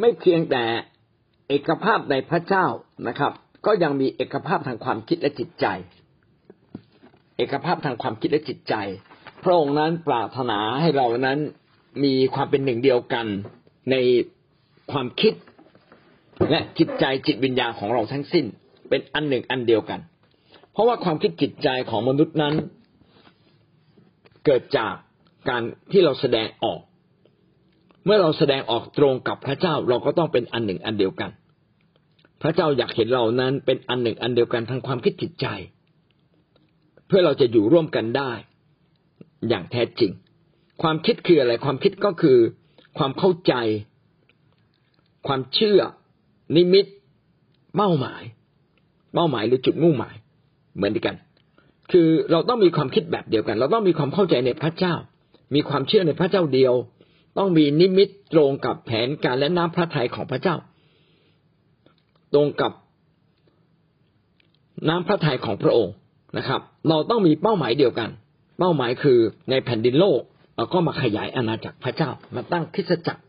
ไม่เพียงแต่เอกภาพในพระเจ้านะครับ ก็ยังมีเอกภาพทางความคิดและจิตใจ เอกภาพทางความคิดและจิตใจ พระองค์นั้นปรารถนาให้เรานั้นมีความเป็นหนึ่งเดียวกันในความคิดและจิตใจจิตวิญญาณของเราทั้งสิ้น เป็นอันหนึ่งอันเดียวกัน เพราะว่าความคิดจิตใจของมนุษย์นั้น เกิดจากการที่เราแสดงออก มื่อเราแสดงออกตรงกับพระเจ้าเราก็ต้องเป็นอันหนึ่งอันเดียวกัน พระเจ้าอยากเห็นเรานั้นเป็นอันหนึ่งอันเดียวกันทางความคิดจิตใจ เพื่อเราจะอยู่ร่วมกันได้ อย่างแท้จริง ความคิดคืออะไรความคิดก็คือ ความเข้าใจ ความเชื่อ นิมิต เป้าหมาย เป้าหมายหรือจุดมุ่งหมาย เหมือนกัน คือเราต้องมีความคิดแบบเดียวกัน เราต้องมีความเข้าใจในพระเจ้า มีความเชื่อในพระเจ้าเดียว ต้องมีนิมิตตรงกับแผนการและน้ำพระทัยของพระเจ้า ตรงกับน้ำพระทัยของพระองค์นะครับ เราต้องมีเป้าหมายเดียวกัน เป้าหมายคือในแผ่นดินโลกเราก็มาขยายอาณาจักรพระเจ้ามาตั้งคริสตจักร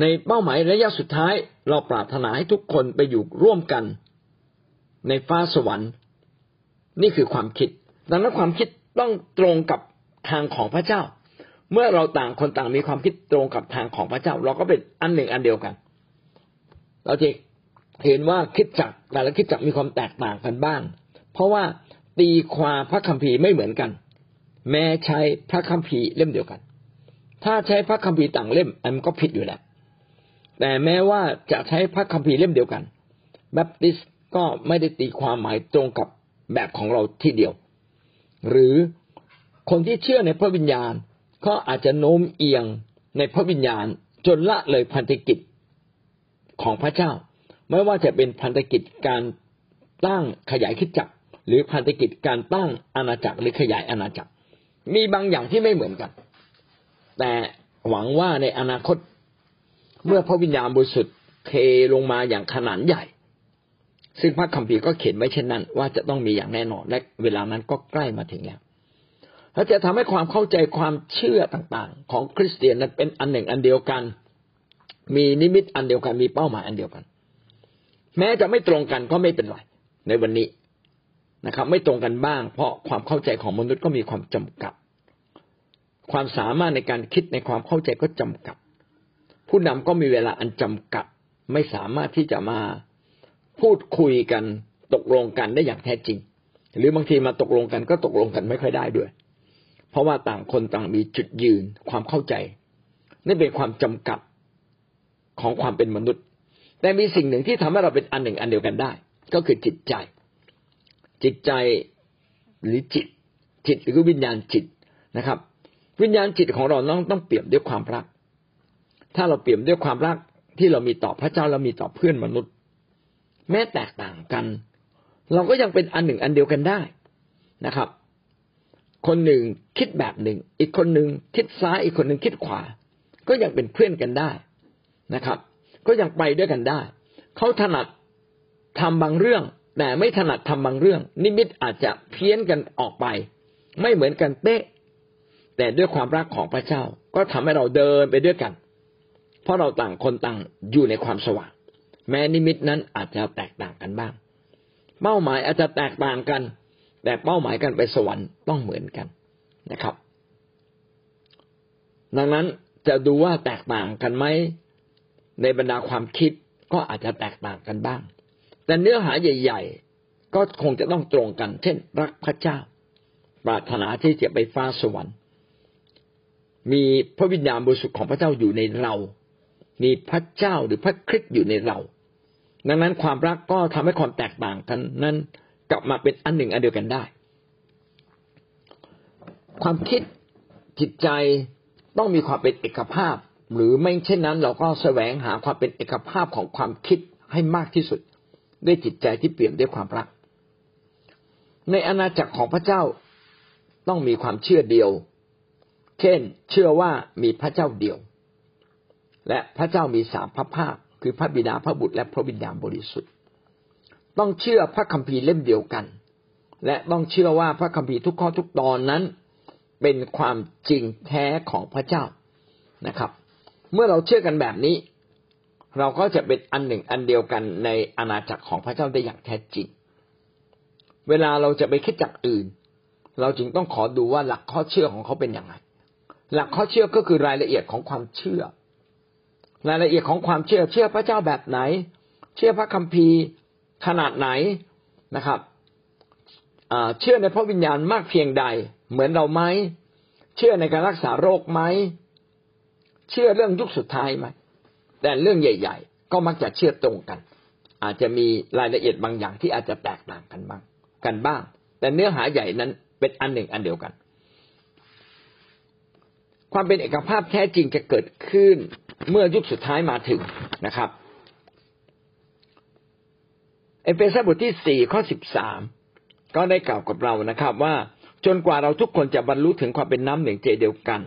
ในเป้าหมายระยะสุดท้าย เราปรารถนาให้ทุกคนไปอยู่ร่วมกันในฟ้าสวรรค์ นี่คือความคิด ดังนั้นความคิดต้องตรงกับทางของพระเจ้า เมื่อเราต่างคนต่างมีความคิดตรงกับทางของพระเจ้า เราก็เป็นอันหนึ่งอันเดียวกัน เราจะเห็นว่าคิดจักแต่ละคิดจักมีความแตกต่างกันบ้าง เพราะว่าตีความพระคัมภีร์ไม่เหมือนกัน แม้ใช้พระคัมภีร์เล่มเดียวกัน ถ้าใช้พระคัมภีร์ต่างเล่มอันก็ผิดอยู่แล้วแต่แม้ว่าจะใช้พระคัมภีร์เล่มเดียวกันแบปติสก็ไม่ได้ตีความหมายตรงกับแบบของเราที่เดียว หรือคนที่เชื่อในพระวิญญาณ ก็อาจจะโน้มเอียงในพระวิญญาณจนละเลยพันธกิจของพระเจ้า ไม่ว่าจะเป็นพันธกิจการตั้งขยายคิดจักร หรือพันธกิจการตั้งอาณาจักรหรือขยายอาณาจักร มีบางอย่างที่ไม่เหมือนกัน แต่หวังว่าในอนาคตเมื่อพระวิญญาณบริสุทธิ์เทลงมาอย่างขนาดใหญ่ ซึ่งพระคัมภีร์ก็เขียนไว้เช่นนั้น ว่าจะต้องมีอย่างแน่นอนและเวลานั้นก็ใกล้มาถึงแล้ว และจะทำให้ความเข้าใจความเชื่อต่างๆ ของคริสเตียนนั้นเป็นอันหนึ่งอันเดียวกัน มีนิมิตอันเดียวกันมีเป้าหมายอันเดียวกัน แม้จะไม่ตรงกันก็ไม่เป็นไรในวันนี้นะครับ ไม่ตรงกันบ้าง เพราะความเข้าใจของมนุษย์ก็มีความจำกัด ความสามารถในการคิดในความเข้าใจก็จำกัด ผู้นำก็มีเวลาอันจำกัด ไม่สามารถที่จะมาพูดคุยกันตกลงกันได้อย่างแท้จริง หรือบางทีมาตกลงกันก็ตกลงกันไม่ค่อยได้ด้วย เพราะว่าต่างคนต่างมีจุดยืนความเข้าใจนี่เป็นความจำกัดของความเป็นมนุษย์ แต่มีสิ่งหนึ่งที่ทำให้เราเป็นอันหนึ่งอันเดียวกันได้ ก็คือจิตใจ จิตใจหรือจิต จิตหรือวิญญาณจิตนะครับ วิญญาณจิตของเราต้องต้องเปลี่ยนด้วยความรัก ถ้าเราเปลี่ยนด้วยความรักที่เรามีต่อพระเจ้าเรามีต่อเพื่อนมนุษย์ แม้แตกต่างกัน เราก็ยังเป็นอันหนึ่งอันเดียวกันได้นะครับ คนหนึ่งคิดแบบหนึ่ง อีกคนหนึ่งคิดซ้ายอีกคนหนึ่งคิดขวา ก็ยังเป็นเพื่อนกันได้นะครับ ก็ยังไปด้วยกันได้เขาถนัดทำบางเรื่อง แต่ไม่ถนัดทำบางเรื่อง นิมิตอาจจะเพี้ยนกันออกไป ไม่เหมือนกันเป๊ะ แต่ด้วยความรักของพระเจ้า ก็ทำให้เราเดินไปด้วยกัน เพราะเราต่างคนต่างอยู่ในความสว่าง แม้นิมิตนั้นอาจจะแตกต่างกันบ้าง เป้าหมายอาจจะแตกต่างกัน แต่เป้าหมายกันไปสวรรค์ต้องเหมือนกันนะครับ ดังนั้นจะดูว่าแตกต่างกันไหมในบรรดาความคิดก็อาจจะแตกต่างกันบ้าง แต่เนื้อหาใหญ่ ๆ ก็คงจะต้องตรงกัน เช่น รักพระเจ้า ปรารถนาที่จะไปฟ้าสวรรค์ มีพระวิญญาณบริสุทธิ์ของพระเจ้าอยู่ในเรา มีพระเจ้าหรือพระคริสต์อยู่ในเรา ดังนั้นความรักก็ทำให้ความแตกต่างกันนั้น กลับมาเป็นอันหนึ่งอันเดียวกันได้ ความคิดจิตใจต้องมีความเป็นเอกภาพ หรือไม่เช่นนั้น เราก็แสวงหาความเป็นเอกภาพของความคิดให้มากที่สุด ด้วยจิตใจที่เปี่ยมด้วยความรัก ในอาณาจักรของพระเจ้าต้องมีความเชื่อเดียว เช่น เชื่อว่ามีพระเจ้าเดียว และพระเจ้ามีสามพระภาค คือพระบิดาพระบุตรและพระวิญญาณบริสุทธิ์ ต้องเชื่อพระคัมภีร์เล่มเดียวกัน และต้องเชื่อว่าพระคัมภีร์ทุกข้อทุกตอนนั้น เป็นความจริงแท้ของพระเจ้านะครับ เมื่อเราเชื่อกันแบบนี้ เราก็จะเป็นอันหนึ่งอันเดียวกันในอาณาจักรของพระเจ้าได้อย่างแท้จริง เวลาเราจะไปคิดจักอื่น เราจึงต้องขอดูว่าหลักข้อเชื่อของเขาเป็นอยังไงหลักข้อเชื่อก็คือรายละเอียดของความเชื่อ รายละเอียดของความเชื่อเชื่อพระเจ้าแบบไหน เชื่อพระคัมภีร์ ขนาดไหนนะครับเชื่อในพระวิญญาณมากเพียงใด เหมือนเราไหมเชื่อในการรักษาโรคไหมเชื่อเรื่องยุคสุดท้ายไหมแต่เรื่องใหญ่ ๆ ก็มักจะเชื่อตรงกัน อาจจะมีรายละเอียดบางอย่างที่อาจจะแตกต่างกันบ้าง กันบ้าง แต่เนื้อหาใหญ่นั้นเป็นอันหนึ่งอันเดียวกัน ความเป็นเอกภาพแท้จริงจะเกิดขึ้นเมื่อยุคสุดท้ายมาถึงนะครับ อเฟซัสบทที่สี่ข้อสิบสามก็ได้กล่าวกับเรานะครับ ว่าจนกว่าเราทุกคนจะบรรลุถึงความเป็นน้ำหนึ่งใจเดียวกัน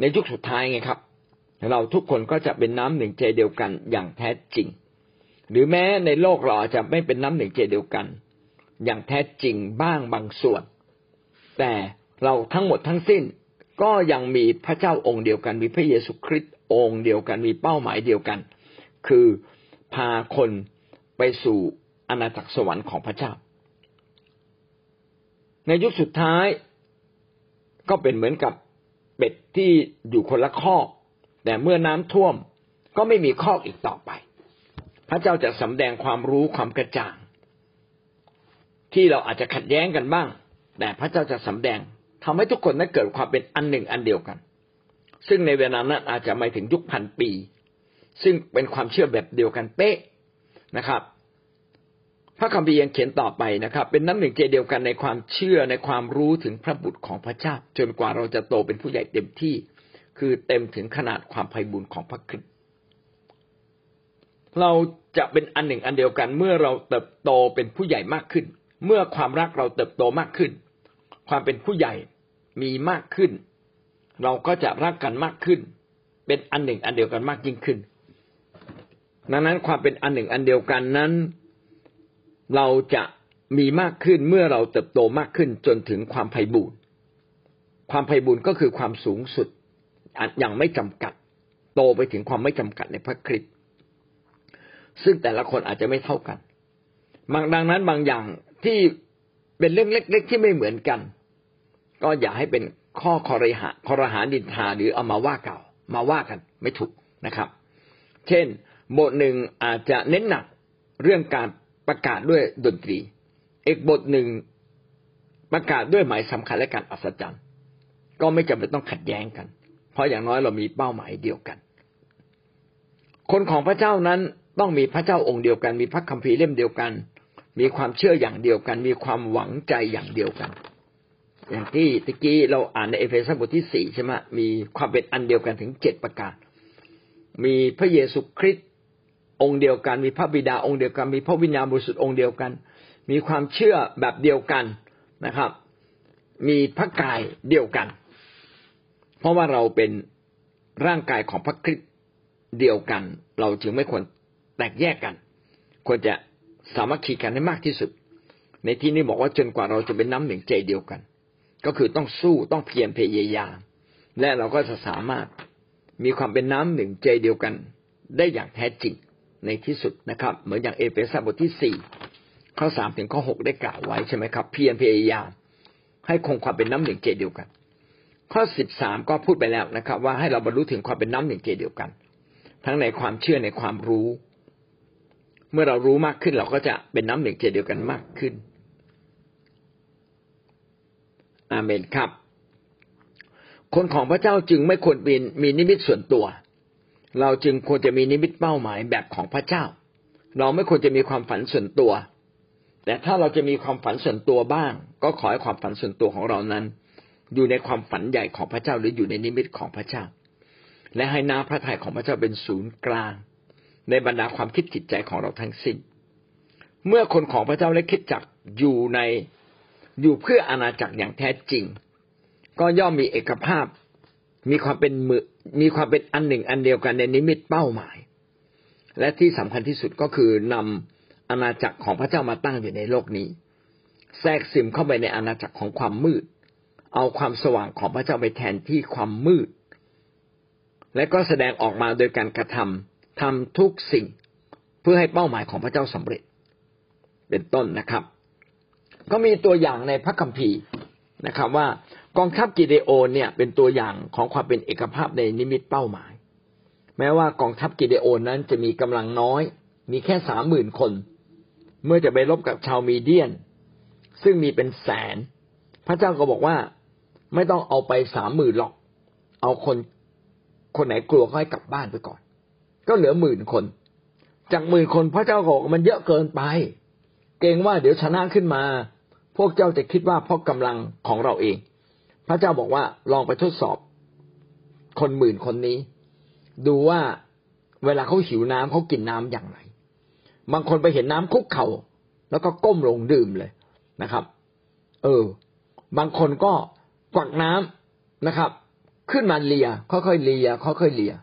ในยุคสุดท้ายไงครับ เราทุกคนก็จะเป็นน้ำหนึ่งใจเดียวกันอย่างแท้จริง หรือแม้ในโลกเราอาจจะไม่เป็นน้ำหนึ่งใจเดียวกัน อย่างแท้จริงบ้างบางส่วน แต่เราทั้งหมดทั้งสิ้นก็ยังมีพระเจ้าองค์เดียวกัน มีพระเยซูคริสต์องค์เดียวกันมีเป้าหมายเดียวกัน คือพาคนไปสู่ อาณาจักรสวรรค์ของพระเจ้า ในยุคสุดท้ายก็เป็นเหมือนกับเป็ดที่อยู่คนละคอกแต่เมื่อน้ำท่วมก็ไม่มีคอกอีกต่อไป พระเจ้าจะสำแดงความรู้ความกระจ่าง ที่เราอาจจะขัดแย้งกันบ้าง แต่พระเจ้าจะสำแดงทำให้ทุกคนนั้นเกิดความเป็นอันหนึ่งอันเดียวกัน ซึ่งในเวลานั้นอาจจะไม่ถึงยุคพันปี ซึ่งเป็นความเชื่อแบบเดียวกันเป๊ะนะครับ พระคัมภีร์ยังเขียนต่อไปนะครับ เป็นน้ำหนึ่งใจเดียวกันในความเชื่อในความรู้ถึงพระบุตรของพระเจ้า จนกว่าเราจะโตเป็นผู้ใหญ่เต็มที่ คือเต็มถึงขนาดความไพ่บุญของพระคริสต์เราจะเป็นอันหนึ่งอันเดียวกัน เมื่อเราเติบโตเป็นผู้ใหญ่มากขึ้น เมื่อความรักเราเติบโตมากขึ้น ความเป็นผู้ใหญ่มีมากขึ้น เราก็จะรักกันมากขึ้น เป็นอันหนึ่งอันเดียวกันมากยิ่งขึ้น ดังนั้นความเป็นอันหนึ่งอันเดียวกันนั้น เราจะมีมากขึ้นเมื่อเราเติบโตมากขึ้นจนถึงความไพ่บูรณ์ความไพ่บูรณ์ก็คือความสูงสุดอย่างไม่จำกัด โตไปถึงความไม่จำกัดในพระคริสต์ซึ่งแต่ละคนอาจจะไม่เท่ากันบางดังนั้นบางอย่างที่เป็นเรื่องเล็ก ๆ ที่ไม่เหมือนกัน ก็อย่าให้เป็นข้อคอรหาคอรหาดินทาหรือเอามาว่าเก่า มาว่ากันไม่ถูกนะครับ เช่นบทหนึ่งอาจจะเน้นหนักเรื่องการ ประกาศด้วยดนตรี อีกบทหนึ่งประกาศด้วยหมายสำคัญและการอัศจรรย์ ก็ไม่จำเป็นต้องขัดแย้งกัน เพราะอย่างน้อยเรามีเป้าหมายเดียวกัน คนของพระเจ้านั้นต้องมีพระเจ้าองค์เดียวกัน มีพระคัมภีร์เล่มเดียวกัน มีความเชื่ออย่างเดียวกัน มีความหวังใจอย่างเดียวกัน อย่างที่ตะกี้เราอ่านในเอเฟซัสบทที่สี่ใช่ไหมมีความเป็นอันเดียวกันถึงเจ็ดประการ มีพระเยซูคริสต์ องค์เดียวกัน มีพระบิดาองค์เดียวกัน มีพระวิญญาณบริสุทธิ์องค์เดียวกัน มีความเชื่อแบบเดียวกันนะครับ มีพระกายเดียวกัน เพราะว่าเราเป็นร่างกายของพระคริสต์เดียวกัน เราจึงไม่ควรแตกแยกกัน ควรจะสามัคคีกันให้มากที่สุด ในที่นี้บอกว่าจนกว่าเราจะเป็นน้ำหนึ่งใจเดียวกัน ก็คือต้องสู้ต้องเพียรพยายาม และเราก็จะสามารถมีความเป็นน้ำหนึ่งใจเดียวกัน ได้อย่างแท้จริง ในที่สุดนะครับ เหมือนอย่างเอเฟซัสบทที่สี่ข้อสามถึงข้อหกได้กล่าวไว้ใช่ไหมครับ เพียรพยายาม ให้คงความเป็นน้ำหนึ่งเจเดียวกัน ข้อสิบสามก็พูดไปแล้วนะครับ ว่าให้เราบรรลุถึงความเป็นน้ำหนึ่งเจเดียวกัน ทั้งในความเชื่อในความรู้ เมื่อเรารู้มากขึ้นเราก็จะเป็นน้ำหนึ่งเจเดียวกันมากขึ้น อาเมนครับ คนของพระเจ้าจึงไม่ควรมีมีนิมิตส่วนตัว เราจึงควรจะมีนิมิตเป้าหมายแบบของพระเจ้า เราไม่ควรจะมีความฝันส่วนตัว แต่ถ้าเราจะมีความฝันส่วนตัวบ้าง ก็ขอให้ความฝันส่วนตัวของเรานั้น อยู่ในความฝันใหญ่ของพระเจ้าหรืออยู่ในนิมิตของพระเจ้า และให้น้าพระทัยของพระเจ้าเป็นศูนย์กลาง ในบรรดาความคิดจิตใจของเราทั้งสิ้น เมื่อคนของพระเจ้าได้คิดจักอยู่ในอยู่เพื่ออาณาจักรอย่างแท้จริง ก็ย่อมมีเอกภาพ มีความเป็นมือมีความเป็นอันหนึ่งอันเดียวกันในนิมิตเป้าหมาย และที่สำคัญที่สุดก็คือนำอาณาจักรของพระเจ้ามาตั้งอยู่ในโลกนี้ แทรกซึมเข้าไปในอาณาจักรของความมืด เอาความสว่างของพระเจ้าไปแทนที่ความมืด และก็แสดงออกมาโดยการกระทำทำทุกสิ่งเพื่อให้เป้าหมายของพระเจ้าสำเร็จ เป็นต้นนะครับ ก็มีตัวอย่างในพระคัมภีร์นะครับว่า กองทัพกิเดโอนเนี่ยเป็นตัวอย่างของความเป็นเอกภาพในนิมิตเป้าหมาย แม้ว่ากองทัพกิเดโอนนั้นจะมีกำลังน้อย มีแค่สามหมื่นคน เมื่อจะไปรบกับชาวมีเดียน ซึ่งมีเป็นแสน พระเจ้าก็บอกว่าไม่ต้องเอาไปสามหมื่นหรอก เอาคนคนไหนกลัวก็ให้กลับบ้านไปก่อน ก็เหลือหมื่นคน จากหมื่นคนพระเจ้าบอกมันเยอะเกินไป เกรงว่าเดี๋ยวชนะขึ้นมา พวกเจ้าจะคิดว่าเพราะกำลังของเราเอง พระเจ้าบอกว่าลองไปทดสอบ คนหมื่นคนนี้ ดูว่าเวลาเขาหิวน้ำเขากินน้ำอย่างไร บางคนไปเห็นน้ำคุกเขา่าแล้วก็ก้มลงดื่มเลยนะครับ เออ บางคนก็กวักน้ำนะครับ ขึ้นมาเลียค่อยๆเลียค่อยๆเลีย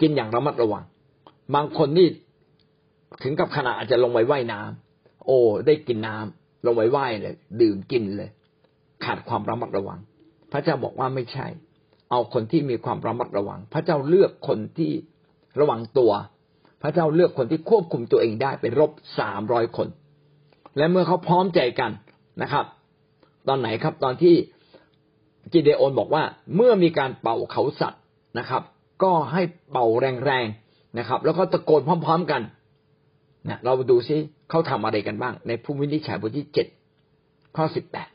กินอย่างระมัดระวัง บางคนนี่ถึงกับขนาดอาจจะลงไปไว่ายน้ำโอ้ ได้กินน้ำลงไปไว่ายเลย ดื่มกินเลย ขาดความระมัดระวัง พระเจ้าบอกว่าไม่ใช่ เอาคนที่มีความระมัดระวัง พระเจ้าเลือกคนที่ระวังตัว พระเจ้าเลือกคนที่ควบคุมตัวเองได้เป็นรบสามร้อยคน และเมื่อเขาพร้อมใจกันนะครับ ตอนไหนครับตอนที่กิเดโอนบอกว่าเมื่อมีการเป่าเขาสัตว์นะครับ ก็ให้เป่าแรงๆนะครับ แล้วก็ตะโกนพร้อม ๆกันนะเราดูซิเขาทำอะไรกันบ้าง ในผู้วินิจฉัยบทที่เจ็ดข้อสิบแปด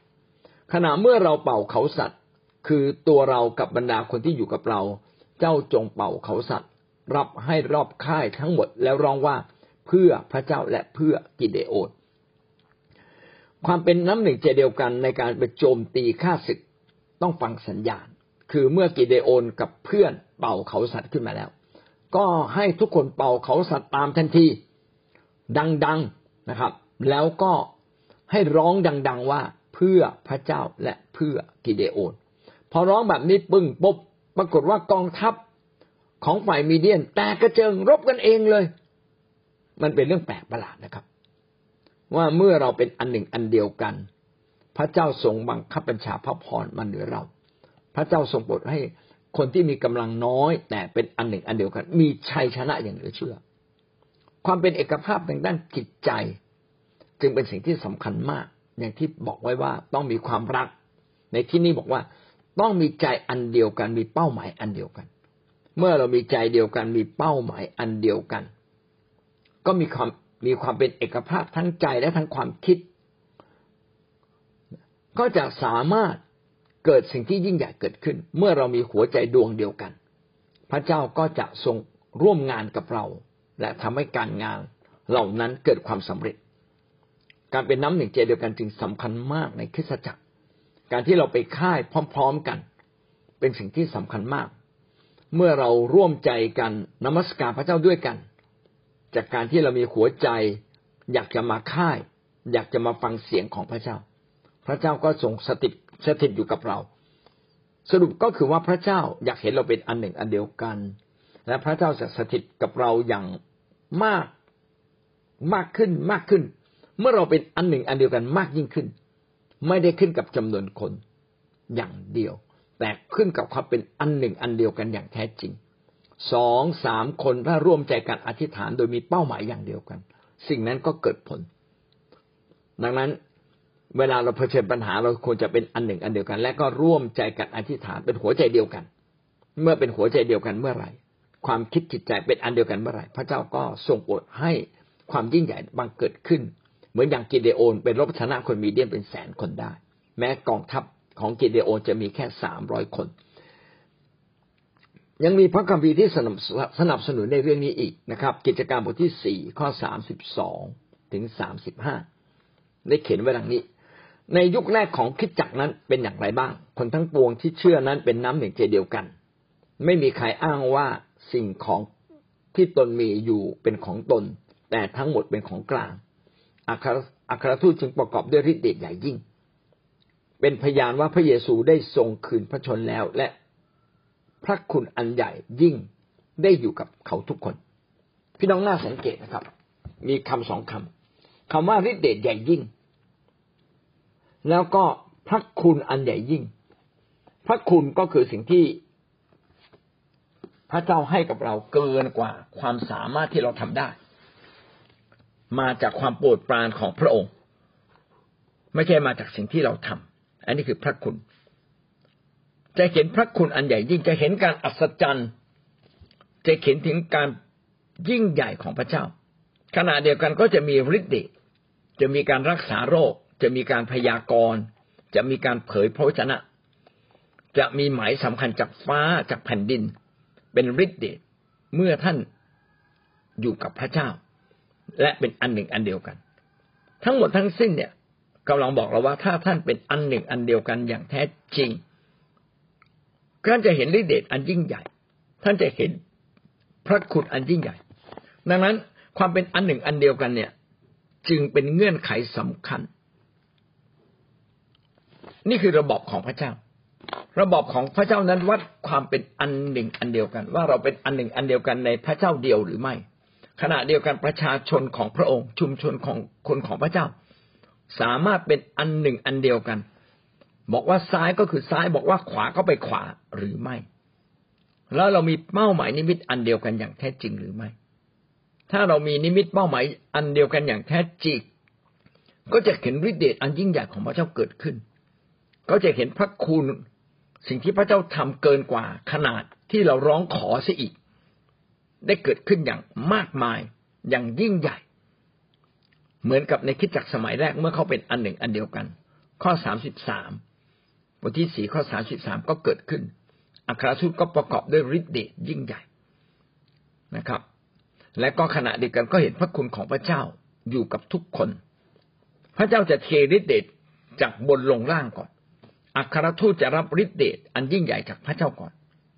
ขณะเมื่อเราเป่าเขาสัตว์ คือตัวเรากับบรรดาคนที่อยู่กับเรา เจ้าจงเป่าเขาสัตว์ รับให้รอบค่ายทั้งหมดแล้วร้องว่าเพื่อพระเจ้าและเพื่อกิเดโอนความเป็นน้ำหนึ่งใจเดียวกันในการไปโจมตีข้าศึกต้องฟังสัญญาณ คือเมื่อกิเดโอนกับเพื่อนเป่าเขาสัตว์ขึ้นมาแล้ว ก็ให้ทุกคนเป่าเขาสัตว์ตามทันที ดังๆนะครับ แล้วก็ให้ร้องดัง ๆว่าเพื่อพระเจ้าและเพื่อกิเดโอน พอร้องแบบนี้ปึ้งปุ๊บปรากฏว่ากองทัพของฝ่ายมีเดียน แต่กระเจิงรบกันเองเลย มันเป็นเรื่องแปลกประหลาดนะครับ ว่าเมื่อเราเป็นอันหนึ่งอันเดียวกัน พระเจ้าทรงบังคับบัญชาพระพรมาเหนือเรา พระเจ้าทรงโปรดให้คนที่มีกำลังน้อย แต่เป็นอันหนึ่งอันเดียวกัน มีชัยชนะอย่างเหลือเชื่อ ความเป็นเอกภาพทางด้านจิตใจ จึงเป็นสิ่งที่สำคัญมาก อย่างที่บอกไว้ว่าต้องมีความรัก ในที่นี้บอกว่า ต้องมีใจอันเดียวกัน มีเป้าหมายอันเดียวกัน เมื่อเรามีใจเดียวกัน มีเป้าหมายอันเดียวกัน ก็มีความมีความเป็นเอกภาพทั้งใจและทั้งความคิด ก็จะสามารถเกิดสิ่งที่ยิ่งใหญ่เกิดขึ้น เมื่อเรามีหัวใจดวงเดียวกัน พระเจ้าก็จะทรงร่วมงานกับเรา และทำให้การงานเหล่านั้นเกิดความสำเร็จ การเป็นน้ำหนึ่งใจเดียวกันจึงสำคัญมากในคริสตจักร การที่เราไปค่ายพร้อม ๆกัน เป็นสิ่งที่สำคัญมาก เมื่อเราร่วมใจกันนมัสการพระเจ้าด้วยกัน จากการที่เรามีหัวใจ อยากจะมาค่าย อยากจะมาฟังเสียงของพระเจ้า พระเจ้าก็ทรงสถิตสถิตอยู่กับเรา สรุปก็คือว่าพระเจ้าอยากเห็นเราเป็นอันหนึ่งอันเดียวกัน และพระเจ้าจะสถิตกับเราอย่างมากมากขึ้นมากขึ้น เมื่อเราเป็นอันหนึ่งอันเดียวกันมากยิ่งขึ้น ไม่ได้ขึ้นกับจำนวนคนอย่างเดียว แต่ขึ้นกับความเป็นอันหนึ่งอันเดียวกันอย่างแท้จริงสองสามคนถ้าร่วมใจกันอธิษฐานโดยมีเป้าหมายอย่างเดียวกัน สิ่งนั้นก็เกิดผล ดังนั้นเวลาเราเผชิญปัญหาเราควรจะเป็นอันหนึ่งอันเดียวกัน และก็ร่วมใจกันอธิษฐานเป็นหัวใจเดียวกัน เมื่อเป็นหัวใจเดียวกันเมื่อไหร่ ความคิดจิตใจเป็นอันเดียวกันเมื่อไหร่ พระเจ้าก็ทรงโปรดให้ความยิ่งใหญ่บังเกิดขึ้น เหมือนอย่างกิเดโอนเป็นรบชนะคนมีเดียนเป็นแสนคนได้ แม้กองทัพของกิเดโอนจะมีแค่สามร้อยคน ยังมีพระคัมภีร์ที่สนับสนุนในเรื่องนี้อีกนะครับ กิจการบทที่สี่ข้อสามสิบสองถึงสามสิบห้าได้เขียนไว้ดังนี้ ในยุคแรกของคิดจักนั้นเป็นอย่างไรบ้าง คนทั้งปวงที่เชื่อนั้นเป็นน้ำหนึ่งใจเดียวกัน ไม่มีใครอ้างว่าสิ่งของที่ตนมีอยู่เป็นของตน แต่ทั้งหมดเป็นของกลาง อัครอัครทูตจึงประกอบด้วยฤทธิ์เดชใหญ่ยิ่ง เป็นพยานว่าพระเยซูได้ทรงคืนพระชนแล้ว และพระคุณอันใหญ่ยิ่งได้อยู่กับเขาทุกคน พี่น้องน่าสังเกตนะครับ มีคำสองคำคำว่าฤทธิ์เดชใหญ่ยิ่ง แล้วก็พระคุณอันใหญ่ยิ่ง พระคุณก็คือสิ่งที่พระเจ้าให้กับเราเกินกว่าความสามารถที่เราทำได้ มาจากความโปรดปรานของพระองค์ ไม่ใช่มาจากสิ่งที่เราทำอันนี้คือพระคุณ จะเห็นพระคุณอันใหญ่ยิ่งจะเห็นการอัศจรรย์ จะเห็นถึงการยิ่งใหญ่ของพระเจ้า ขณะเดียวกันก็จะมีฤทธิ์เดชจะมีการรักษาโรค จะมีการพยากรณ์ จะมีการเผยพระวจนะ จะมีหมายสำคัญจากฟ้าจากแผ่นดิน เป็นฤทธิ์เดชเมื่อท่านอยู่กับพระเจ้า และเป็นอันหนึ่งอันเดียวกัน ทั้งหมดทั้งสิ้นเนี่ยกำลังบอกเราว่าถ้าท่านเป็นอันหนึ่งอันเดียวกันอย่างแท้จริงท่านจะเห็นฤทธิ์เดชอันยิ่งใหญ่ ท่านจะเห็นพระคุณอันยิ่งใหญ่ ดังนั้นความเป็นอันหนึ่งอันเดียวกันเนี่ย จึงเป็นเงื่อนไขสำคัญ นี่คือระบบของพระเจ้า ระบบของพระเจ้านั้นวัดความเป็นอันหนึ่งอันเดียวกัน ว่าเราเป็นอันหนึ่งอันเดียวกันในพระเจ้าเดียวหรือไม่ ขณะเดียวกันประชาชนของพระองค์ ชุมชนของคนของพระเจ้า สามารถเป็นอันหนึ่งอันเดียวกัน บอกว่าซ้ายก็คือซ้ายบอกว่าขวาก็ไปขวาหรือไม่ แล้วเรามีเป้าหมายนิมิตอันเดียวกันอย่างแท้จริงหรือไม่ ถ้าเรามีนิมิตเป้าหมายอันเดียวกันอย่างแท้จริง ก็จะเห็นฤทธิ์เดชอันยิ่งใหญ่ของพระเจ้าเกิดขึ้น ก็จะเห็นพระคุณสิ่งที่พระเจ้าทำเกินกว่าขนาดที่เราร้องขอเสียอีก ได้เกิดขึ้นอย่างมากมายอย่างยิ่งใหญ่ เหมือนกับในคิดจักสมัยแรกเมื่อเขาเป็นอันหนึ่งอันเดียวกัน ข้อสามสิบสามบทที่สี่ข้อสามสิบสามก็เกิดขึ้น อัครทูตก็ประกอบด้วยฤทธิ์เดชยิ่งใหญ่นะครับ และก็ขณะเดียวกันก็เห็นพระคุณของพระเจ้าอยู่กับทุกคน พระเจ้าจะเทฤทธิ์เดชจากบนลงล่างก่อน อัครทูตจะรับฤทธิ์เดชอันยิ่งใหญ่จากพระเจ้าก่อน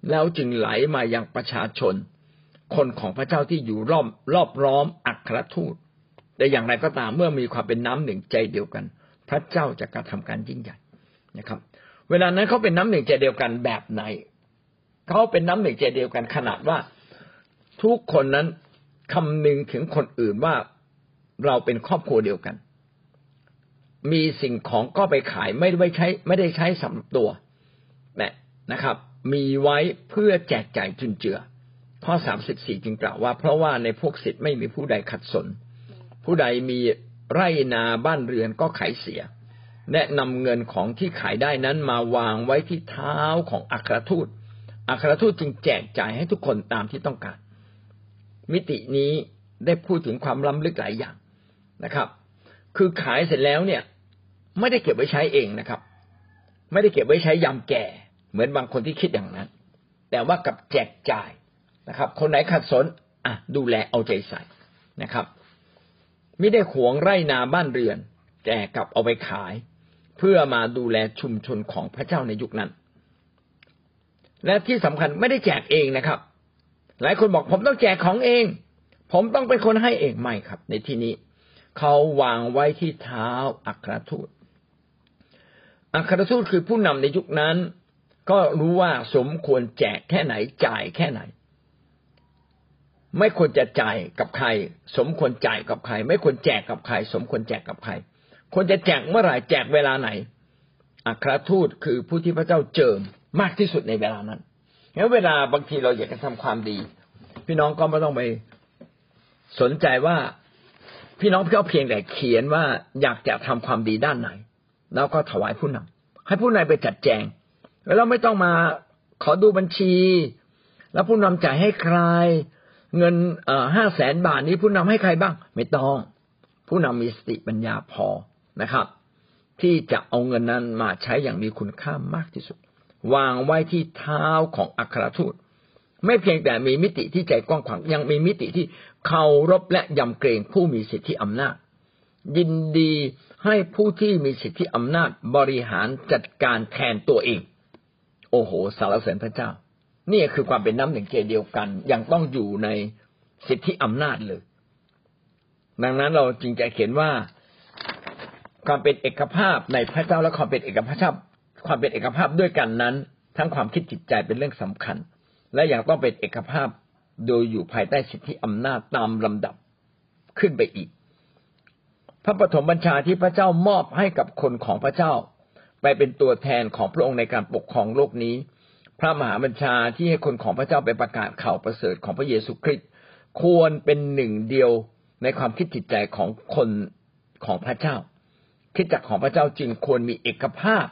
แล้วจึงไหลมายังประชาชน คนของพระเจ้าที่อยู่รอบรอบร้อมอัครทูต แต่อย่างไรก็ตามเมื่อมีความเป็นน้ำหนึ่งใจเดียวกัน พระเจ้าจะกระทำการยิ่งใหญ่นะครับ เวลานั้นเขาเป็นน้ำหนึ่งใจเดียวกันแบบไหนเขาเป็นน้ำหนึ่งใจเดียวกันขนาดว่า ทุกคนนั้นคำนึงถึงคนอื่นว่าเราเป็นครอบครัวเดียวกัน มีสิ่งของก็ไปขายไม่ได้ใช้ ไม่ได้ใช้สำหรับตัวนะนะครับ มีไว้เพื่อแจกจ่ายจุนเจือ ข้อสามสิบสี่จึงกล่าวว่า เพราะว่าในพวกสิทธิ์ไม่มีผู้ใดขัดสน ผู้ใดมีไร่นาบ้านเรือนก็ขายเสีย แนะนำเงินของที่ขายได้นั้นมาวางไว้ที่เท้าของอัครทูต อัครทูตจึงแจกจ่ายให้ทุกคนตามที่ต้องการ มิตินี้ได้พูดถึงความล้ำลึกหลายอย่างนะครับ คือขายเสร็จแล้วเนี่ย ไม่ได้เก็บไว้ใช้เองนะครับ ไม่ได้เก็บไว้ใช้ยามแก่ เหมือนบางคนที่คิดอย่างนั้น แต่ว่ากับแจกจ่าย นะครับ คนไหนขัดสนอะดูแลเอาใจใส่นะครับ ไม่ได้หวงไร่นาบ้านเรือน แต่กลับเอาไปขาย เพื่อมาดูแลชุมชนของพระเจ้าในยุคนั้น และที่สำคัญไม่ได้แจกเองนะครับ หลายคนบอกผมต้องแจกของเอง ผมต้องเป็นคนให้เองไม่ครับ ในที่นี้ เขาวางไว้ที่เท้าอัครทูตอัครทูตคือผู้นำในยุคนั้น ก็รู้ว่าสมควรแจกแค่ไหนจ่ายแค่ไหน ไม่ควรจะจ่ายกับใคร สมควรจ่ายกับใคร ไม่ควรแจกกับใคร สมควรแจกกับใครควรจะแจกเมื่อไหร่แจกเวลาไหน อัครทูตคือผู้ที่พระเจ้าเจิมมากที่สุดในเวลานั้นงั้นเวลาบางทีเราอยากจะทำความดี พี่น้องก็ไม่ต้องไปสนใจว่าพี่น้องเพียงเพียงแต่เขียนว่าอยากจะทำความดีด้านไหน แล้วก็ถวายผู้นำให้ผู้นำไปจัดแจง แล้วเราไม่ต้องมาขอดูบัญชี แล้วผู้นำจ่ายให้ใคร เงินห้าแสนบาทนี้ผู้นำให้ใครบ้าง ไม่ต้อง ผู้นำมีสติปัญญาพอนะครับ ที่จะเอาเงินนั้นมาใช้อย่างมีคุณค่ามากที่สุด วางไว้ที่เท้าของอัครทูต ไม่เพียงแต่มีมิติที่ใจกว้างขวางยังมีมิติที่เคารพและยำเกรงผู้มีสิทธิอำนาจ ยินดีให้ผู้ที่มีสิทธิอำนาจบริหารจัดการแทนตัวเอง โอ้โหสารเสริญพระเจ้า นี่คือความเป็นน้ำหนึ่งใจเดียวกัน ยังต้องอยู่ในสิทธิอำนาจเลย ดังนั้นเราจึงจะเขียนว่าความเป็นเอกภาพในพระเจ้าและความเป็นเอกภาพ ความเป็นเอกภาพด้วยกันนั้น ทั้งความคิดจิตใจเป็นเรื่องสำคัญ และยังต้องเป็นเอกภาพโดยอยู่ภายใต้สิทธิอำนาจตามลำดับขึ้นไปอีก พระปฐมบัญชาที่พระเจ้ามอบให้กับคนของพระเจ้า ไปเป็นตัวแทนของพระองค์ในการปกครองโลกนี้ พระมหาบัญชาที่ให้คนของพระเจ้าไปประกาศข่าวประเสริฐของพระเยซูคริสต์ควรเป็นหนึ่งเดียวในความคิดจิตใจของคนของพระเจ้า คิดจักของพระเจ้าจึงควรมีเอกภาพ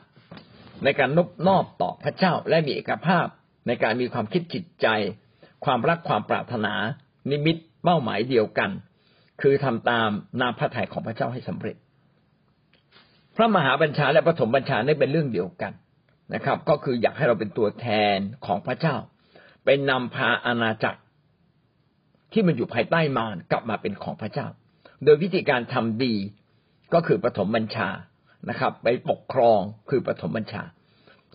ในการนบนอบต่อพระเจ้าและมีเอกภาพในการมีความคิดจิตใจ ความรักความปรารถนา นิมิตเป้าหมายเดียวกัน คือทำตามนามพระทัยของพระเจ้าให้สำเร็จ พระมหาบัญชาและปฐมบัญชานี่เป็นเรื่องเดียวกัน นะครับ ก็คืออยากให้เราเป็นตัวแทนของพระเจ้า เป็นนำพาอาณาจักร ที่มันอยู่ภายใต้มารกลับมาเป็นของพระเจ้า โดยวิธีการทำดีก็คือปฐมบัญชานะครับ ไปปกครองคือปฐมบัญชา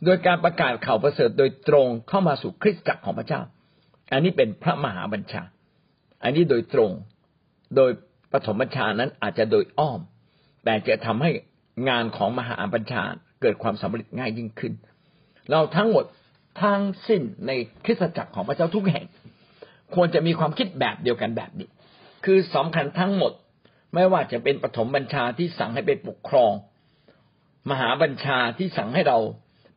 โดยการประกาศข่าวประเสริฐโดยตรงเข้ามาสู่คริสตจักรของพระเจ้า อันนี้เป็นพระมหาบัญชา อันนี้โดยตรงโดยปฐมบัญชานั้นอาจจะโดยอ้อม แต่จะทำให้งานของมหาบัญชา เกิดความสำเร็จง่ายยิ่งขึ้น เราทั้งหมดทั้งสิ้นในคริสตจักรของพระเจ้าทุกแห่ง ควรจะมีความคิดแบบเดียวกันแบบนี้ คือสำคัญทั้งหมดไม่ว่าจะเป็นปฐมบัญชาที่สั่งให้ไปปกครอง มหาบัญชาที่สั่งให้เรา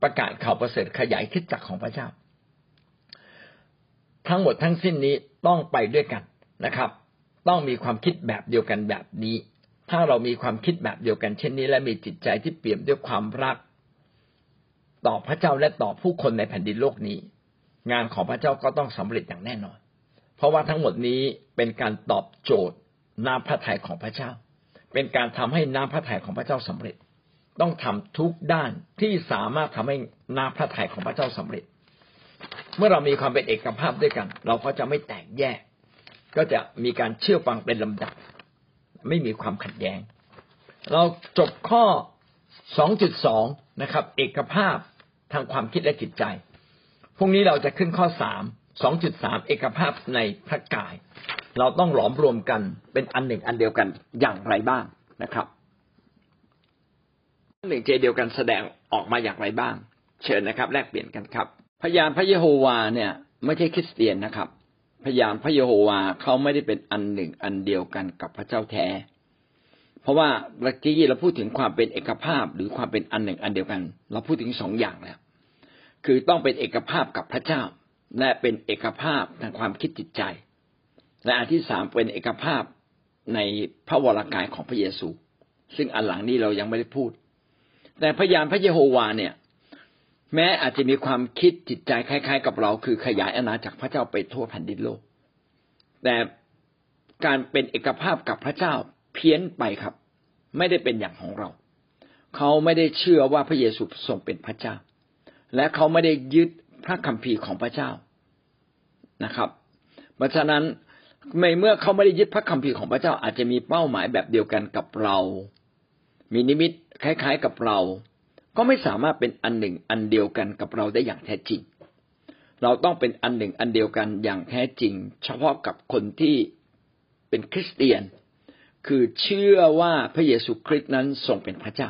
ประกาศข่าวประเสริฐขยายคิดจักรของพระเจ้า ทั้งหมดทั้งสิ้นนี้ต้องไปด้วยกันนะครับ ต้องมีความคิดแบบเดียวกันแบบนี้ ถ้าเรามีความคิดแบบเดียวกันเช่นนี้ และมีจิตใจที่เปี่ยมด้วยความรัก ต่อพระเจ้าและต่อผู้คนในแผ่นดินโลกนี้ งานของพระเจ้าก็ต้องสำเร็จอย่างแน่นอน เพราะว่าทั้งหมดนี้เป็นการตอบโจทย์น้ำพระทัยของพระเจ้า เป็นการทำให้น้ำพระทัยของพระเจ้าสำเร็จ ต้องทำทุกด้านที่สามารถทำให้น้ำพระทัยของพระเจ้าสำเร็จ เมื่อเรามีความเป็นเอกภาพด้วยกัน เราก็จะไม่แตกแยก ก็จะมีการเชื่อฟังเป็นลำดับ ไม่มีความขัดแย้ง เราจบข้อ 2.2 นะครับ เอกภาพทางความคิดและจิตใจ พรุ่งนี้เราจะขึ้นข้อ3สองจุดสามเอกภาพในพระกาย เราต้องหลอมรวมกันเป็นอันหนึ่งอันเดียวกันอย่างไรบ้างนะครับหนึ่งใจเดียวกันแสดงออกมาอย่างไรบ้าง เชิญนะครับ แลกเปลี่ยนกันครับ พยานพระเยโฮวาเนี่ย ไม่ใช่คริสเตียนนะครับ พยานพระเยโฮวาเขาไม่ได้เป็นอันหนึ่งอันเดียวกันกับพระเจ้าแท้ เพราะว่าเมื่อกี้เราพูดถึงความเป็นเอกภาพหรือความเป็นอันหนึ่งอันเดียวกัน เราพูดถึงสองอย่างแล้วคือต้องเป็นเอกภาพกับพระเจ้า และเป็นเอกภาพทางความคิดจิตใจ และอันที่สามเป็นเอกภาพในพระวรากายของพระเยซู ซึ่งอันหลังนี้เรายังไม่ได้พูด แต่พยานพระเยโฮวาเนี่ย แม้อาจจะมีความคิดจิตใจคล้าย ๆ กับเราคือขยายอาณาจักรพระเจ้าไปทั่วแผ่นดินโลก แต่การเป็นเอกภาพกับพระเจ้าเพี้ยนไปครับ ไม่ได้เป็นอย่างของเรา เขาไม่ได้เชื่อว่าพระเยซูทรงเป็นพระเจ้า และเขาไม่ได้ยึดพระคัมภีร์ของพระเจ้านะครับ เพราะฉะนั้นในเมื่อเขาไม่ได้ยึดพระคัมภีร์ของพระเจ้าอาจจะมีเป้าหมายแบบเดียวกันกับเรา มีนิมิตคล้าย ๆกับเรา ก็ไม่สามารถเป็นอันหนึ่งอันเดียวกันกับเราได้อย่างแท้จริง เราต้องเป็นอันหนึ่งอันเดียวกันอย่างแท้จริง เฉพาะกับคนที่เป็นคริสเตียน คือเชื่อว่าพระเยซูคริสต์นั้นทรงเป็นพระเจ้า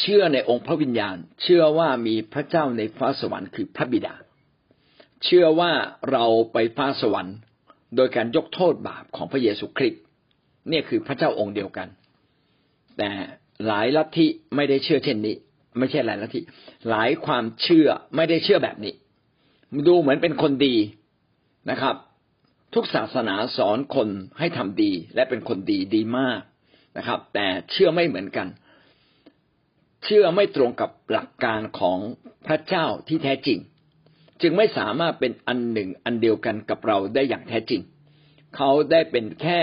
เชื่อในองค์พระวิญญาณ เชื่อว่ามีพระเจ้าในฟ้าสวรรค์คือพระบิดา เชื่อว่าเราไปฟ้าสวรรค์ โดยการยกโทษบาปของพระเยซูคริสต์นี่คือพระเจ้าองค์เดียวกัน แต่ หลายลัทธิไม่ได้เชื่อเช่นนี้ ไม่ใช่หลายลัทธิหลายความเชื่อไม่ได้เชื่อแบบนี้ ดูเหมือนเป็นคนดีนะครับ ทุกศาสนาสอนคนให้ทำดีและเป็นคนดีดีมากนะครับ แต่เชื่อไม่เหมือนกัน เชื่อไม่ตรงกับหลักการของพระเจ้าที่แท้จริง จึงไม่สามารถเป็นอันหนึ่งอันเดียวกันกับเราได้อย่างแท้จริง เขาได้เป็นแค่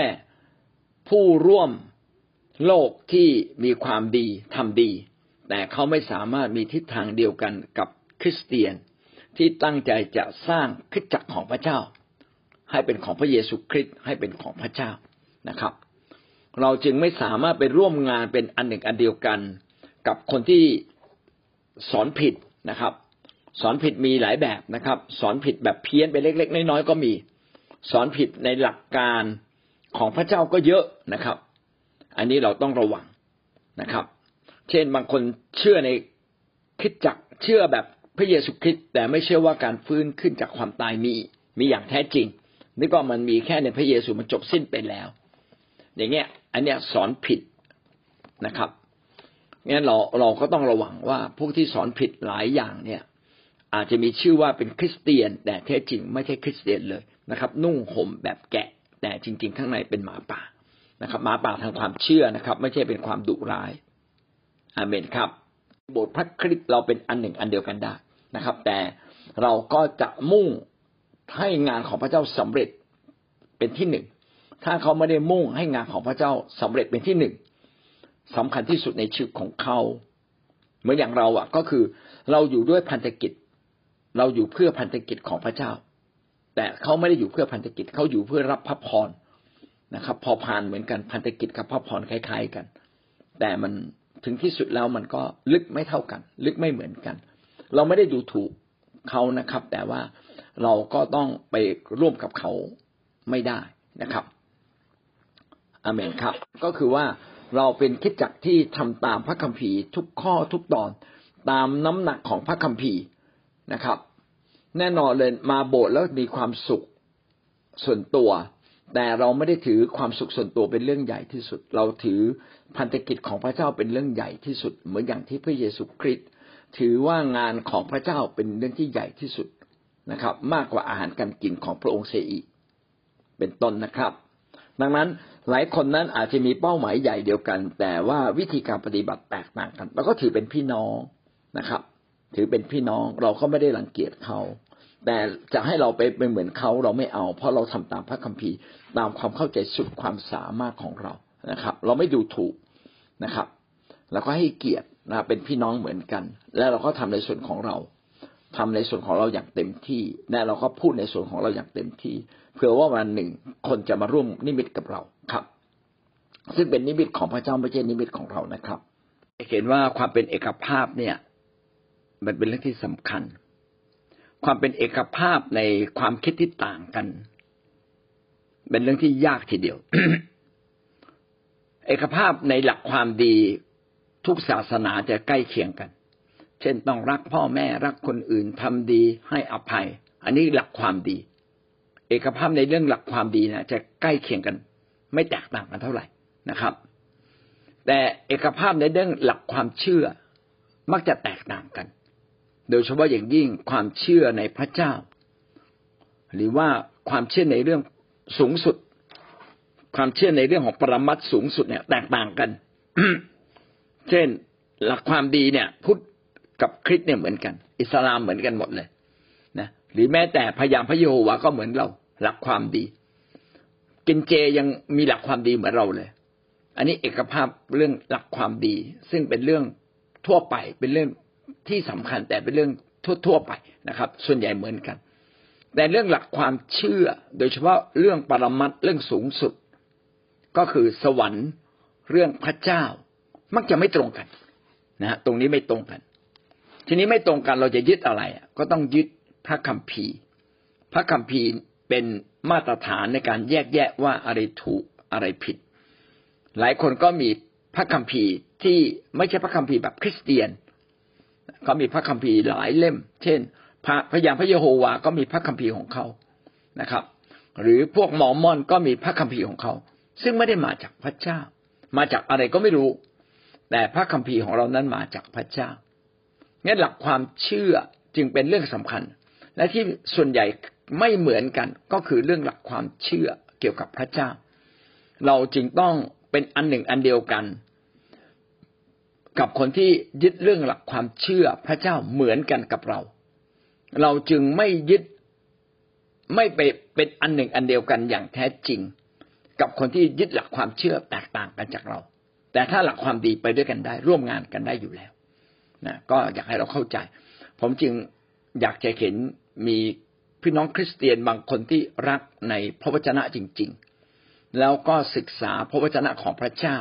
ผู้ร่วม โลกที่มีความดีทำดี แต่เขาไม่สามารถมีทิศทางเดียวกันกับคริสเตียนที่ตั้งใจจะสร้างคริสตจักรของพระเจ้า ให้เป็นของพระเยซูคริสต์ให้เป็นของพระเจ้านะครับ เราจึงไม่สามารถไปร่วมงานเป็นอันหนึ่งอันเดียวกัน กับคนที่สอนผิดนะครับ สอนผิดมีหลายแบบนะครับ สอนผิดแบบเพี้ยนไปเล็ก ๆ น้อยๆก็มี สอนผิดในหลักการของพระเจ้าก็เยอะนะครับ อันนี้เราต้องระวังนะครับ เช่นบางคนเชื่อในคิดจักเชื่อแบบพระเยซูคริสต์แต่ไม่เชื่อว่าการฟื้นขึ้นจากความตายมีมีอย่างแท้จริงนึกว่ามันมีแค่ในพระเยซูมันจบสิ้นไปแล้ว อย่างเงี้ย อันเนี้ยสอนผิดนะครับงั้นเราเราก็ต้องระวังว่าพวกที่สอนผิดหลายอย่างเนี่ย อาจจะมีชื่อว่าเป็นคริสเตียน แต่แท้จริงไม่ใช่คริสเตียนเลยนะครับ นุ่งห่มแบบแกะ แต่จริง ๆ ข้างในเป็นหมาป่า นะครับหมาป่าทางความเชื่อนะครับ ไม่ใช่เป็นความดุร้ายอาเมนครับบสถ์พระคริสต์เราเป็นอันหนึ่งอันเดียวกันได้นะครับ แต่เราก็จะมุ่งให้งานของพระเจ้าสำเร็จเป็นที่หนึ่งถ้าเขาไม่ได้มุ่งให้งานของพระเจ้าสำเร็จเป็นที่หนึ่งสำคัญที่สุดในชีวิตของเขาเหมือนอย่างเราอะ ก็คือเราอยู่ด้วยพันธกิจ เราอยู่เพื่อพันธกิจของพระเจ้า แต่เขาไม่ได้อยู่เพื่อพันธกิจเขาอยู่เพื่อรับพระพร นะครับ พอผ่านเหมือนกันพันธกิจกับพระพรคล้าย ๆกัน แต่มันถึงที่สุดแล้วมันก็ลึกไม่เท่ากัน ลึกไม่เหมือนกัน เราไม่ได้ดูถูกเขานะครับ แต่ว่าเราก็ต้องไปร่วมกับเขาไม่ได้นะครับอเมนครับ ก็คือว่าเราเป็นคิดจักที่ทำตามพระคัมภีร์ทุกข้อทุกตอนตามน้ำหนักของพระคัมภีร์นะครับ แน่นอนเลยมาโบสถ์แล้วมีความสุขส่วนตัว แต่เราไม่ได้ถือความสุขส่วนตัวเป็นเรื่องใหญ่ที่สุด เราถือพันธกิจของพระเจ้าเป็นเรื่องใหญ่ที่สุด เหมือนอย่างที่พระเยซูคริสต์ถือว่างานของพระเจ้าเป็นเรื่องที่ใหญ่ที่สุดนะครับ มากกว่าอาหารการกินของพระองค์เสียอีกเป็นต้นนะครับ ดังนั้นหลายคนนั้นอาจจะมีเป้าหมายใหญ่เดียวกัน แต่ว่าวิธีการปฏิบัติแตกต่างกันเราก็ถือเป็นพี่น้องนะครับ ถือเป็นพี่น้องเราก็ไม่ได้รังเกียจเขา แต่จะให้เราไปเป็นเหมือนเขาเราไม่เอา เพราะเราทำตามพระคัมภีร์ ตามความเข้าใจสุดความสามารถของเรานะครับ เราไม่ดูถูกนะครับเราก็ให้เกียรตินะเป็นพี่น้องเหมือนกัน และเราก็ทำในส่วนของเราทำในส่วนของเราอย่างเต็มที่และเราก็พูดในส่วนของเราอย่างเต็มที่เผื่อว่าวันหนึ่งคนจะมาร่วมนิมิตกับเราครับ ซึ่งเป็นนิมิตของพระเจ้าไม่ใช่นิมิตของเรานะครับเห็นว่าความเป็นเอกภาพเนี่ย มันเป็นเรื่องที่สำคัญ ความเป็นเอกภาพในความคิดที่ต่างกัน เป็นเรื่องที่ยากทีเดียว เอกภาพในหลักความดีทุกศาสนาจะใกล้เคียงกัน เช่นต้องรักพ่อแม่รักคนอื่นทำดีให้อภัย อันนี้หลักความดี เอกภาพในเรื่องหลักความดีนะจะใกล้เคียงกัน ไม่แตกต่างกันเท่าไหร่นะครับ แต่เอกภาพในเรื่องหลักความเชื่อมักจะแตกต่างกัน โดยเฉพาะอย่างยิ่งความเชื่อในพระเจ้า หรือว่าความเชื่อในเรื่องสูงสุด ความเชื่อในเรื่องของปรมัตสูงสุดเนี่ย แตกต่างกัน เช่นหลักความดีเนี่ยพุทธกับคริสเนี่ยเหมือนกัน อิสลามเหมือนกันหมดเลยนะหรือแม้แต่พยามพระโยโฮวาก็เหมือนเรา หลักความดี กินเจยังมีหลักความดีเหมือนเราเลย อันนี้เอกภาพเรื่องหลักความดี ซึ่งเป็นเรื่องทั่วไปเป็นเรื่อง ที่สำคัญแต่เป็นเรื่องทั่วๆไปนะครับ ส่วนใหญ่เหมือนกัน แต่เรื่องหลักความเชื่อ โดยเฉพาะเรื่องปรมัตเรื่องสูงสุด ก็คือสวรรค์เรื่องพระเจ้า มักจะไม่ตรงกันนะฮะตรงนี้ไม่ตรงกัน ทีนี้ไม่ตรงกันเราจะยึดอะไร ก็ต้องยึดพระคัมภีร์ พระคัมภีร์เป็นมาตรฐานในการแยกแยะว่าอะไรถูกอะไรผิด หลายคนก็มีพระคัมภีร์ที่ไม่ใช่พระคัมภีร์แบบคริสเตียน เขามีพระคัมภีร์หลายเล่ม เช่น พระพยามพระเยโฮวาก็มีพระคัมภีร์ของเขานะครับ หรือพวกมอมมอนก็มีพระคัมภีร์ของเขา ซึ่งไม่ได้มาจากพระเจ้า มาจากอะไรก็ไม่รู้ แต่พระคัมภีร์ของเรานั้นมาจากพระเจ้างั้นหลักความเชื่อจึงเป็นเรื่องสำคัญ และที่ส่วนใหญ่ไม่เหมือนกันก็คือเรื่องหลักความเชื่อเกี่ยวกับพระเจ้า เราจึงต้องเป็นอันหนึ่งอันเดียวกัน กับคนที่ยึดเรื่องหลักความเชื่อพระเจ้าเหมือนกันกับเรา เราจึงไม่ยึดไม่ไปเป็นอันหนึ่งอันเดียวกันอย่างแท้จริง กับคนที่ยึดหลักความเชื่อแตกต่างกันจากเรา แต่ถ้าหลักความดีไปด้วยกันได้ ร่วมงานกันได้อยู่แล้วนะก็อยากให้เราเข้าใจ ผมจึงอยากจะเห็นมีพี่น้องคริสเตียนบางคนที่รักในพระวจนะจริง ๆ แล้วก็ศึกษาพระวจนะของพระเจ้า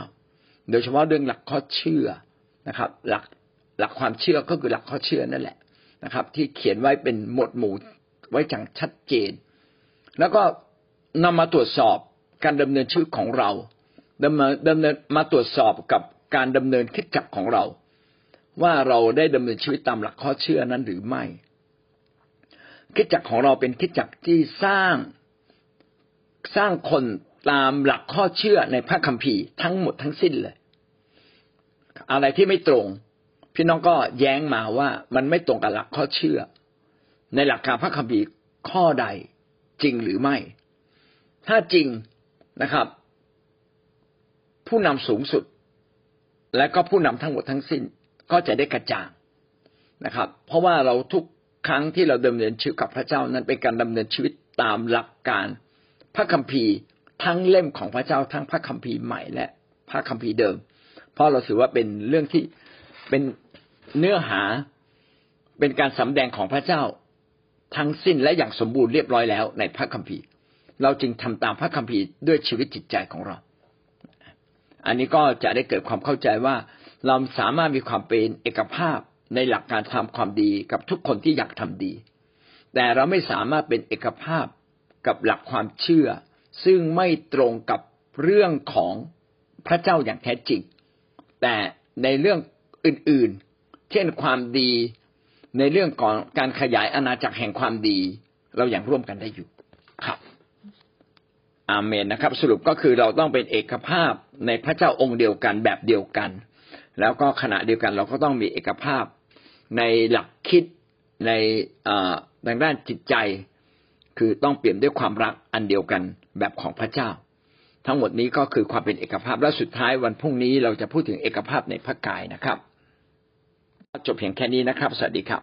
โดยเฉพาะเรื่องหลักข้อเชื่อ นะครับ หลักหลักความเชื่อก็คือหลักข้อเชื่อนั่นแหละนะครับ ที่เขียนไว้เป็นหมวดหมู่ไว้จังชัดเจน แล้วก็นำมาตรวจสอบการดำเนินชีวิตของเราดำเนินดำเนินมาตรวจสอบกับการดำเนินคิดจักของเรา ว่าเราได้ดำเนินชีวิตตามหลักข้อเชื่อนั้นหรือไม่ คิดจักของเราเป็นคิดจักที่สร้างสร้างคนตามหลักข้อเชื่อในพระคัมภีร์ทั้งหมดทั้งสิ้นเลย อะไรที่ไม่ตรง พี่น้องก็แย้งมาว่ามันไม่ตรงกับหลักข้อเชื่อ ในหลักการพระคัมภีร์ข้อใดจริงหรือไม่ ถ้าจริงนะครับ ผู้นำสูงสุด และก็ผู้นำทั้งหมดทั้งสิ้นก็จะได้กระจ่างนะครับ เพราะว่าเราทุกครั้งที่เราดำเนินชีวิตกับพระเจ้านั้นเป็นการดำเนินชีวิตตามหลักการพระคัมภีร์ทั้งเล่มของพระเจ้าทั้งพระคัมภีร์ใหม่และพระคัมภีร์เดิม เพราะเราถือว่าเป็นเรื่องที่เป็นเนื้อหาเป็นการสำแดงของพระเจ้าทั้งสิ้นและอย่างสมบูรณ์เรียบร้อยแล้วในพระคัมภีร์ เราจึงทำตามพระคัมภีร์ด้วยชีวิตจิตใจของเรา อันนี้ก็จะได้เกิดความเข้าใจว่า เราสามารถมีความเป็นเอกภาพในหลักการทำความดีกับทุกคนที่อยากทำดี แต่เราไม่สามารถเป็นเอกภาพกับหลักความเชื่อ ซึ่งไม่ตรงกับเรื่องของพระเจ้าอย่างแท้จริง แต่ในเรื่องอื่นๆ เช่นความดี ในเรื่องของการขยายอาณาจักรแห่งความดี เราอย่างร่วมกันได้อยู่ครับ อาเมนนะครับ สรุปก็คือเราต้องเป็นเอกภาพในพระเจ้าองค์เดียวกันแบบเดียวกัน แล้วก็ขณะเดียวกันเราก็ต้องมีเอกภาพในหลักคิดในทางด้านจิตใจ คือต้องเปลี่ยนด้วยความรักอันเดียวกันแบบของพระเจ้า ทั้งหมดนี้ก็คือความเป็นเอกภาพและสุดท้ายวันพรุ่งนี้เราจะพูดถึงเอกภาพในพระกายนะครับจบเพียงแค่นี้นะครับ สวัสดีครับ